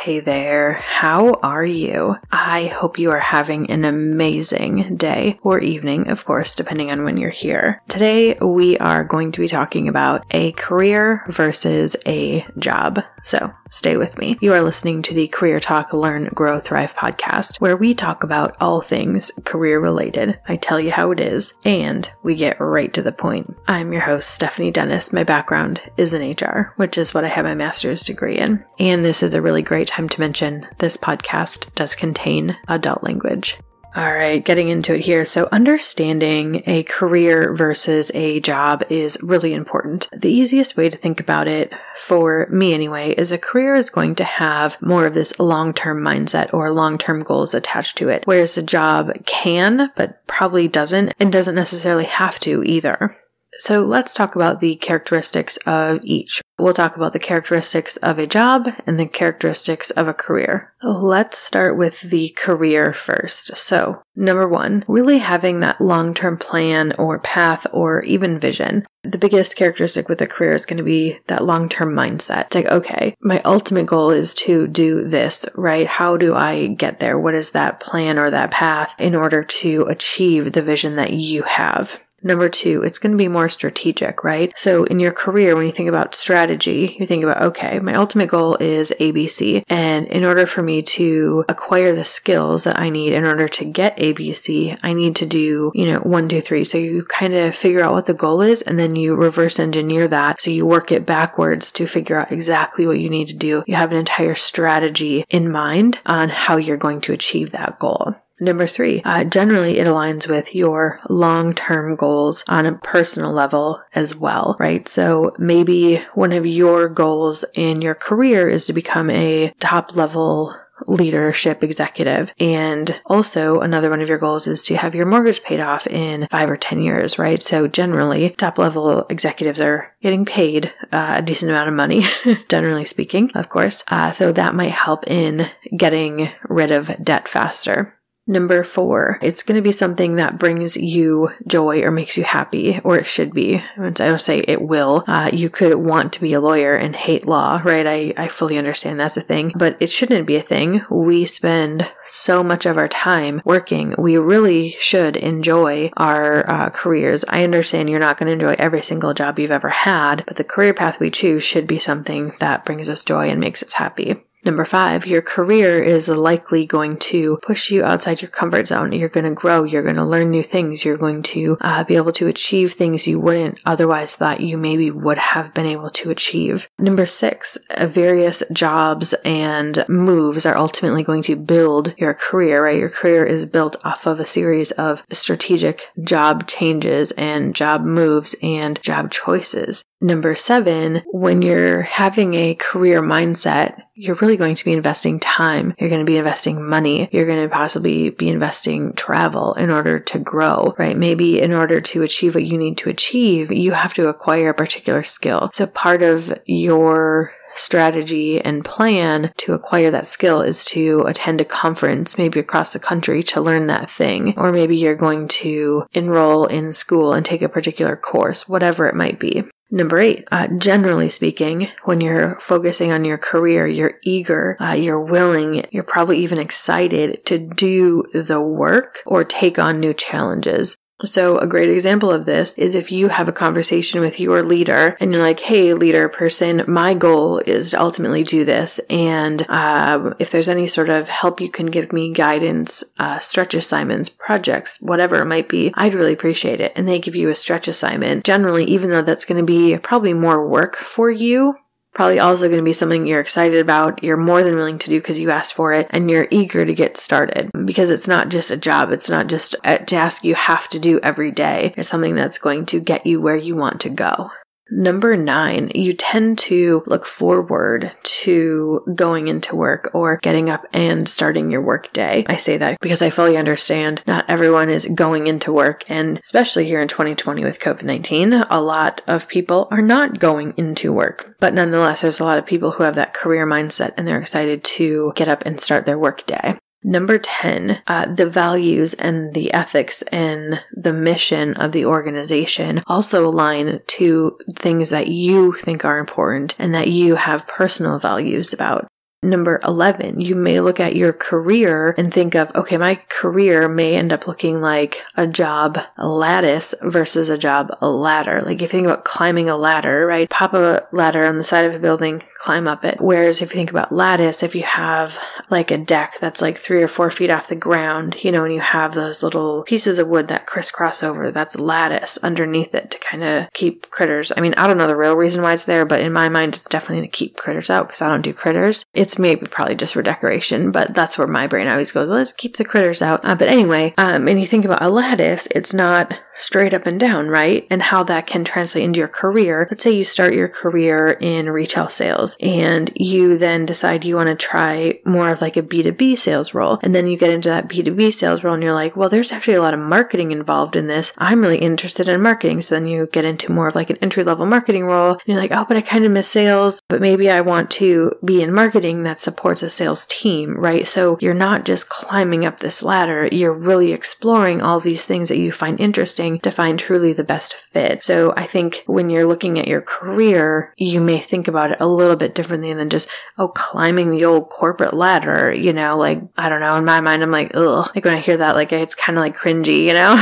Hey there, how are you? I hope you are having an amazing day or evening, of course, depending on when you're here. Today, we are going to be talking about a career versus a job. So stay with me. You are listening to the Career Talk Learn, Grow, Thrive podcast, where we talk about all things career related. I tell you how it is, and we get right to the point. I'm your host, Stephanie Dennis. My background is in HR, which is what I have my master's degree in. And this is a really great time to mention this podcast does contain adult language. All right, getting into it here. So, understanding a career versus a job is really important. The easiest way to think about it, for me anyway, is a career is going to have more of this long term mindset or long term goals attached to it, whereas a job can, but probably doesn't, and doesn't necessarily have to either. So let's talk about the characteristics of each. We'll talk about the characteristics of a job and the characteristics of a career. Let's start with the career first. So, number one, really having that long term plan or path or even vision. The biggest characteristic with a career is going to be that long term mindset. It's like, okay, my ultimate goal is to do this, right? How do I get there? What is that plan or that path in order to achieve the vision that you have? Number two, it's going to be more strategic, right? So in your career, when you think about strategy, you think about, okay, my ultimate goal is ABC. And in order for me to acquire the skills that I need in order to get ABC, I need to do, you know, one, two, three. So you kind of figure out what the goal is and then you reverse engineer that. So you work it backwards to figure out exactly what you need to do. You have an entire strategy in mind on how you're going to achieve that goal. Number three, uh, generally it aligns with your long term goals on a personal level as well, right? So maybe one of your goals in your career is to become a top level leadership executive. And also another one of your goals is to have your mortgage paid off in five or 10 years, right? So generally top level executives are getting paid uh, a decent amount of money, generally speaking, of course. Uh, so that might help in getting rid of debt faster. Number four, it's going to be something that brings you joy or makes you happy, or it should be. I don't say it will. Uh, you could want to be a lawyer and hate law, right? I, I fully understand that's a thing, but it shouldn't be a thing. We spend so much of our time working. We really should enjoy our uh, careers. I understand you're not going to enjoy every single job you've ever had, but the career path we choose should be something that brings us joy and makes us happy. Number five, your career is likely going to push you outside your comfort zone. You're going to grow. You're going to learn new things. You're going to uh, be able to achieve things you wouldn't otherwise thought you maybe would have been able to achieve. Number six, uh, various jobs and moves are ultimately going to build your career, right? Your career is built off of a series of strategic job changes and job moves and job choices. Number seven, when you're having a career mindset, you're really going to be investing time. You're going to be investing money. You're going to possibly be investing travel in order to grow, right? Maybe in order to achieve what you need to achieve, you have to acquire a particular skill. So part of your strategy and plan to acquire that skill is to attend a conference, maybe across the country, to learn that thing. Or maybe you're going to enroll in school and take a particular course, whatever it might be. Number eight, uh, generally speaking, when you're focusing on your career, you're eager, uh, you're willing, you're probably even excited to do the work or take on new challenges. So, a great example of this is if you have a conversation with your leader and you're like, hey, leader person, my goal is to ultimately do this. And uh, if there's any sort of help you can give me, guidance, uh, stretch assignments, projects, whatever it might be, I'd really appreciate it. And they give you a stretch assignment. Generally, even though that's going to be probably more work for you, probably also going to be something you're excited about, you're more than willing to do because you asked for it, and you're eager to get started. Because it's not just a job, it's not just uh, a task you have to do every day. It's something that's going to get you where you want to go. Number nine, you tend to look forward to going into work or getting up and starting your work day. I say that because I fully understand not everyone is going into work, and especially here in 2020 with COVID 19, a lot of people are not going into work. But nonetheless, there's a lot of people who have that career mindset and they're excited to get up and start their work day. Number 10, uh, the values and the ethics and the mission of the organization also align to things that you think are important and that you have personal values about. Number 11, you may look at your career and think of, okay, my career may end up looking like a job lattice versus a job ladder. Like if you think about climbing a ladder, right? Pop a ladder on the side of a building, climb up it. Whereas if you think about lattice, if you have like a deck that's like three or four feet off the ground, you know, and you have those little pieces of wood that crisscross over, that's lattice underneath it to kind of keep critters. I mean, I don't know the real reason why it's there, but in my mind, it's definitely to keep critters out because I don't do critters. It's it's maybe probably just for decoration, but that's where my brain always goes. Let's keep the critters out. Uh, but anyway, um, and you think about a lattice, it's not straight up and down, right? And how that can translate into your career. Let's say you start your career in retail sales and you then decide you want to try more of like a B2B sales role. And then you get into that B2B sales role and you're like, well, there's actually a lot of marketing involved in this. I'm really interested in marketing. So then you get into more of like an entry level marketing role and you're like, oh, but I kind of miss sales, but maybe I want to be in marketing that supports a sales team, right? So you're not just climbing up this ladder. You're really exploring all these things that you find interesting to find truly the best fit. So I think when you're looking at your career, you may think about it a little bit differently than just, oh, climbing the old corporate ladder, you know, like, I don't know, in my mind, I'm like, ugh, like when I hear that, like, it's kind of like cringy, you know?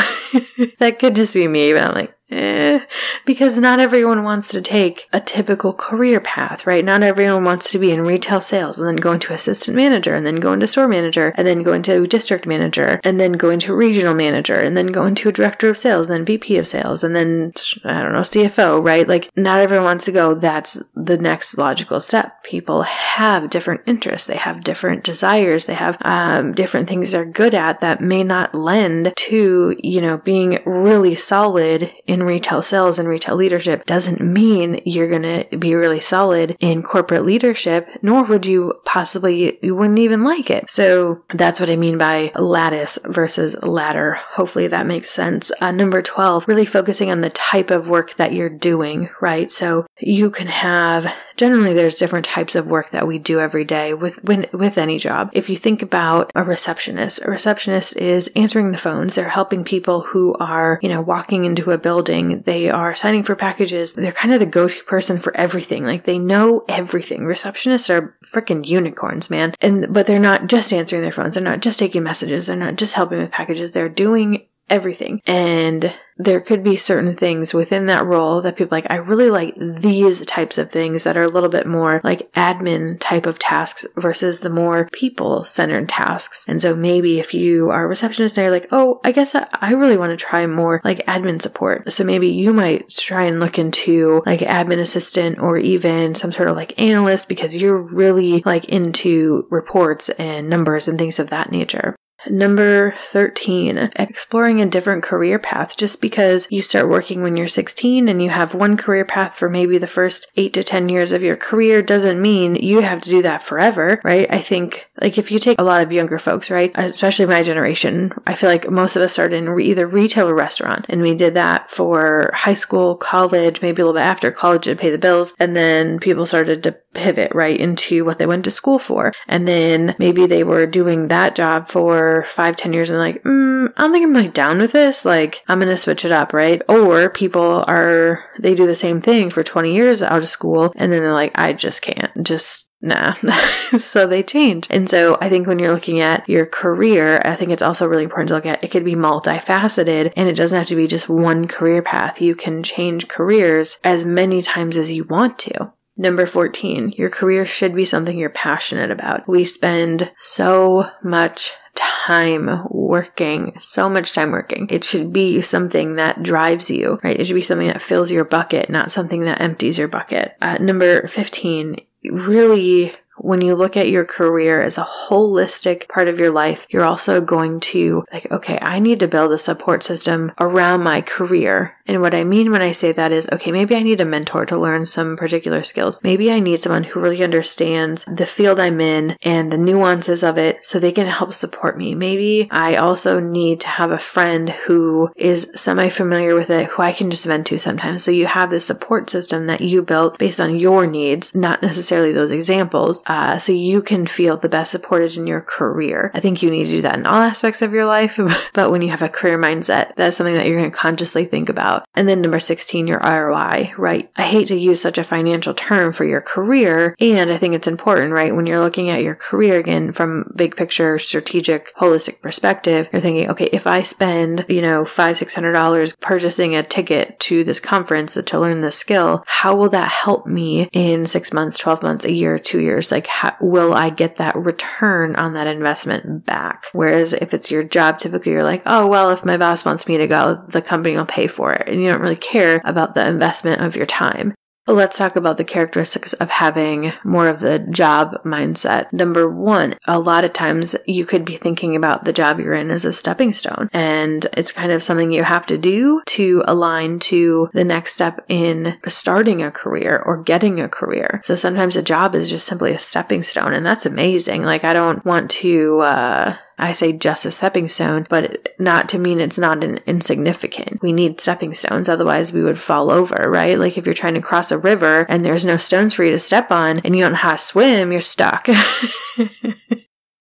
that could just be me, but I'm like, Eh, because not everyone wants to take a typical career path, right? Not everyone wants to be in retail sales and then go into assistant manager and then go into store manager and then go into district manager and then go into regional manager and then go into a director of sales and then VP of sales and then, I don't know, CFO, right? Like, not everyone wants to go. That's the next logical step. People have different interests. They have different desires. They have, um, different things they're good at that may not lend to, you know, being really solid in in retail sales and retail leadership doesn't mean you're going to be really solid in corporate leadership, nor would you possibly, you wouldn't even like it. So that's what I mean by lattice versus ladder. Hopefully that makes sense. Uh, number 12, really focusing on the type of work that you're doing, right? So you can have generally there's different types of work that we do every day with when, with any job. If you think about a receptionist, a receptionist is answering the phones. They're helping people who are, you know, walking into a building. They are signing for packages. They're kind of the go-to person for everything. Like they know everything. Receptionists are freaking unicorns, man. And but they're not just answering their phones. They're not just taking messages. They're not just helping with packages. They're doing everything. And there could be certain things within that role that people like, I really like these types of things that are a little bit more like admin type of tasks versus the more people centered tasks. And so maybe if you are a receptionist and you're like, oh, I guess I, I really want to try more like admin support. So maybe you might try and look into like admin assistant or even some sort of like analyst because you're really like into reports and numbers and things of that nature. Number 13, exploring a different career path. Just because you start working when you're 16 and you have one career path for maybe the first 8 to 10 years of your career doesn't mean you have to do that forever, right? I think, like, if you take a lot of younger folks, right, especially my generation, I feel like most of us started in either retail or restaurant, and we did that for high school, college, maybe a little bit after college to pay the bills, and then people started to pivot right into what they went to school for. And then maybe they were doing that job for five, ten years and like, mm, I don't think I'm like down with this. Like, I'm going to switch it up, right? Or people are, they do the same thing for 20 years out of school and then they're like, I just can't. Just nah. so they change. And so I think when you're looking at your career, I think it's also really important to look at it could be multifaceted and it doesn't have to be just one career path. You can change careers as many times as you want to. Number 14, your career should be something you're passionate about. We spend so much time working, so much time working. It should be something that drives you, right? It should be something that fills your bucket, not something that empties your bucket. Uh, number 15, really when you look at your career as a holistic part of your life, you're also going to like, okay, I need to build a support system around my career. And what I mean when I say that is, okay, maybe I need a mentor to learn some particular skills. Maybe I need someone who really understands the field I'm in and the nuances of it so they can help support me. Maybe I also need to have a friend who is semi familiar with it, who I can just vent to sometimes. So you have this support system that you built based on your needs, not necessarily those examples uh, so you can feel the best supported in your career. I think you need to do that in all aspects of your life, but when you have a career mindset, that's something that you're going to consciously think about. And then number 16, your ROI, right? I hate to use such a financial term for your career, and I think it's important, right? When you're looking at your career again from big picture, strategic, holistic perspective, you're thinking, okay, if I spend, you know, five, six hundred dollars purchasing a ticket to this conference to learn this skill, how will that help me in six months, 12 months, a year, two years? Like, how, will I get that return on that investment back? Whereas if it's your job, typically you're like, oh, well, if my boss wants me to go, the company will pay for it. And you don't really care about the investment of your time. Let's talk about the characteristics of having more of the job mindset. Number one, a lot of times you could be thinking about the job you're in as a stepping stone, and it's kind of something you have to do to align to the next step in starting a career or getting a career. So sometimes a job is just simply a stepping stone, and that's amazing. Like, I don't want to, uh, I say just a stepping stone, but not to mean it's not an insignificant. We need stepping stones, otherwise we would fall over, right? Like if you're trying to cross a river and there's no stones for you to step on and you don't know how to swim, you're stuck.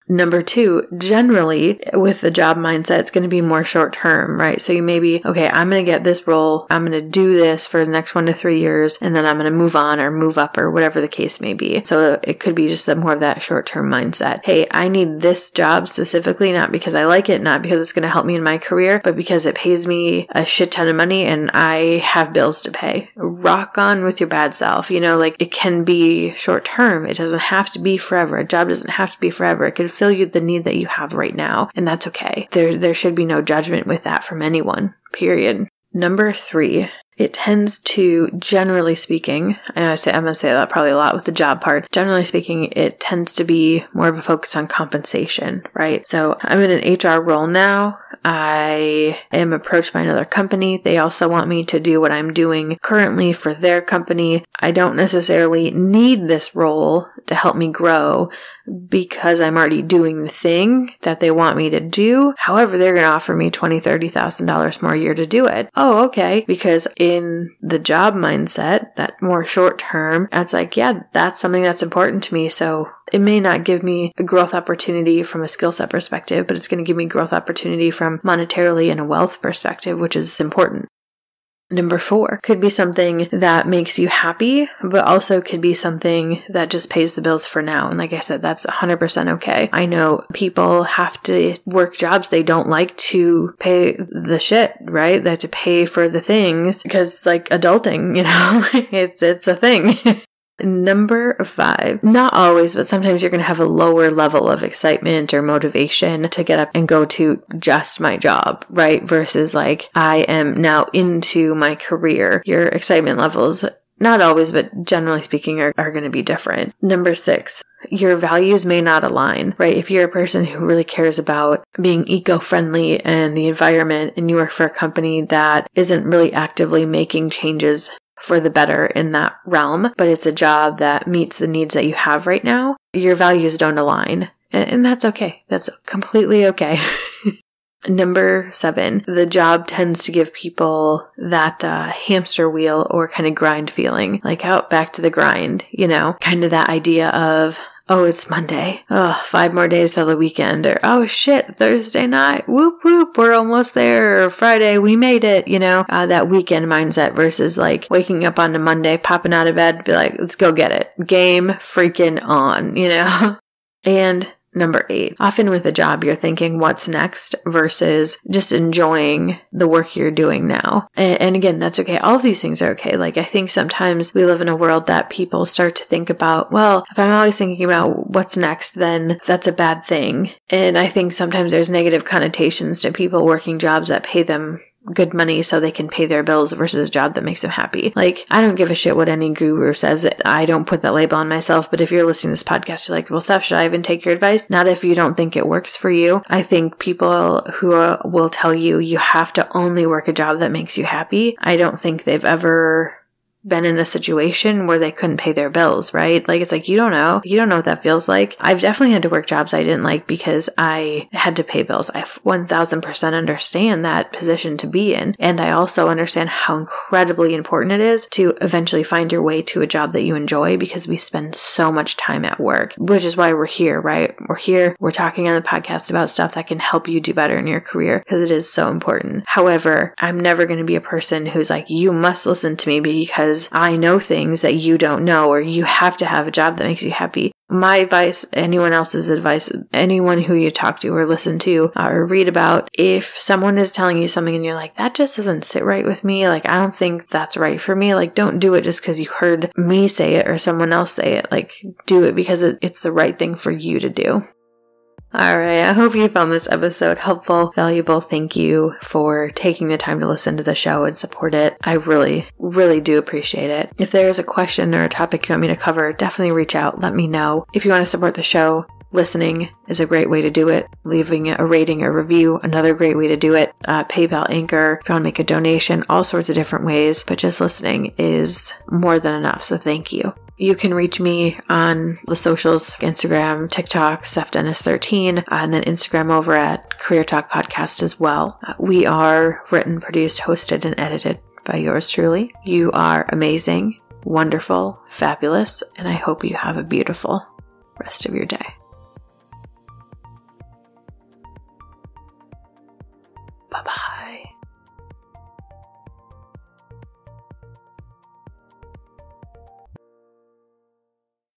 Number two, generally with the job mindset, it's going to be more short term, right? So you may be, okay, I'm going to get this role. I'm going to do this for the next one to three years, and then I'm going to move on or move up or whatever the case may be. So it could be just a more of that short term mindset. Hey, I need this job specifically, not because I like it, not because it's going to help me in my career, but because it pays me a shit ton of money and I have bills to pay. Rock on with your bad self. You know, like it can be short term. It doesn't have to be forever. A job doesn't have to be forever. It could fill you the need that you have right now, and that's okay. There, there should be no judgment with that from anyone, period. Number three, it tends to, generally speaking, I know I say I'm gonna say that probably a lot with the job part. Generally speaking, it tends to be more of a focus on compensation, right? So I'm in an HR role now. I am approached by another company. They also want me to do what I'm doing currently for their company. I don't necessarily need this role to help me grow because I'm already doing the thing that they want me to do. However, they're going to offer me twenty, thirty thousand dollars more a year to do it. Oh, okay. Because in the job mindset, that more short term, it's like, yeah, that's something that's important to me. So it may not give me a growth opportunity from a skill set perspective, but it's going to give me growth opportunity from monetarily and a wealth perspective, which is important. Number four could be something that makes you happy, but also could be something that just pays the bills for now. And like I said, that's 100% okay. I know people have to work jobs they don't like to pay the shit, right? They have to pay for the things because it's like adulting, you know? it's, it's a thing. Number five, not always, but sometimes you're going to have a lower level of excitement or motivation to get up and go to just my job, right? Versus like, I am now into my career. Your excitement levels not always, but generally speaking, are, are going to be different. Number six, your values may not align, right? If you're a person who really cares about being eco friendly and the environment and you work for a company that isn't really actively making changes for the better in that realm, but it's a job that meets the needs that you have right now, your values don't align. And that's okay. That's completely okay. Number seven, the job tends to give people that uh, hamster wheel or kind of grind feeling, like out back to the grind, you know, kind of that idea of, oh, it's Monday. Oh, five more days till the weekend. Or, oh shit, Thursday night. Whoop whoop, we're almost there. Friday, we made it. You know, uh, that weekend mindset versus like waking up on a Monday, popping out of bed, be like, let's go get it. Game freaking on, you know? And Number eight, often with a job, you're thinking what's next versus just enjoying the work you're doing now. And, and, again, that's okay. All of these things are okay. Like, I think sometimes we live in a world that people start to think about, well, if I'm always thinking about what's next, then that's a bad thing. And I think sometimes there's negative connotations to people working jobs that pay them good money so they can pay their bills versus a job that makes them happy. Like, I don't give a shit what any guru says. I don't put that label on myself, but if you're listening to this podcast, you're like, well, Steph, should I even take your advice? Not if you don't think it works for you. I think people who will tell you you have to only work a job that makes you happy, I don't think they've ever been in a situation where they couldn't pay their bills, right? Like it's like you don't know. You don't know what that feels like. I've definitely had to work jobs I didn't like because I had to pay bills. I 1000% understand that position to be in. And I also understand how incredibly important it is to eventually find your way to a job that you enjoy because we spend so much time at work, which is why we're here, right? We're here, we're talking on the podcast about stuff that can help you do better in your career because it is so important. However, I'm never going to be a person who's like, you must listen to me because I know things that you don't know, or you have to have a job that makes you happy my advice, anyone else's advice, anyone who you talk to or listen to uh, or read about, if someone is telling you something and you're like, that just doesn't sit right with me, like, I don't think that's right for me, like, don't do it just because you heard me say it or someone else say it. Like, do it because it, it's the right thing for you to do. All right. I hope you found this episode helpful, valuable. Thank you for taking the time to listen to the show and support it. I really, really do appreciate it. If there's a question or a topic you want me to cover, definitely reach out. Let me know. If you want to support the show, listening is a great way to do it. Leaving a rating or review, another great way to do it. Uh, PayPal, Anchor, if you want to make a donation, all sorts of different ways. But just listening is more than enough. So thank you. You can reach me on the socials Instagram, TikTok, StephDennis13, and then Instagram over at Career Talk Podcast as well. Uh, we are written, produced, hosted, and edited by yours truly. You are amazing, wonderful, fabulous, and I hope you have a beautiful rest of your day.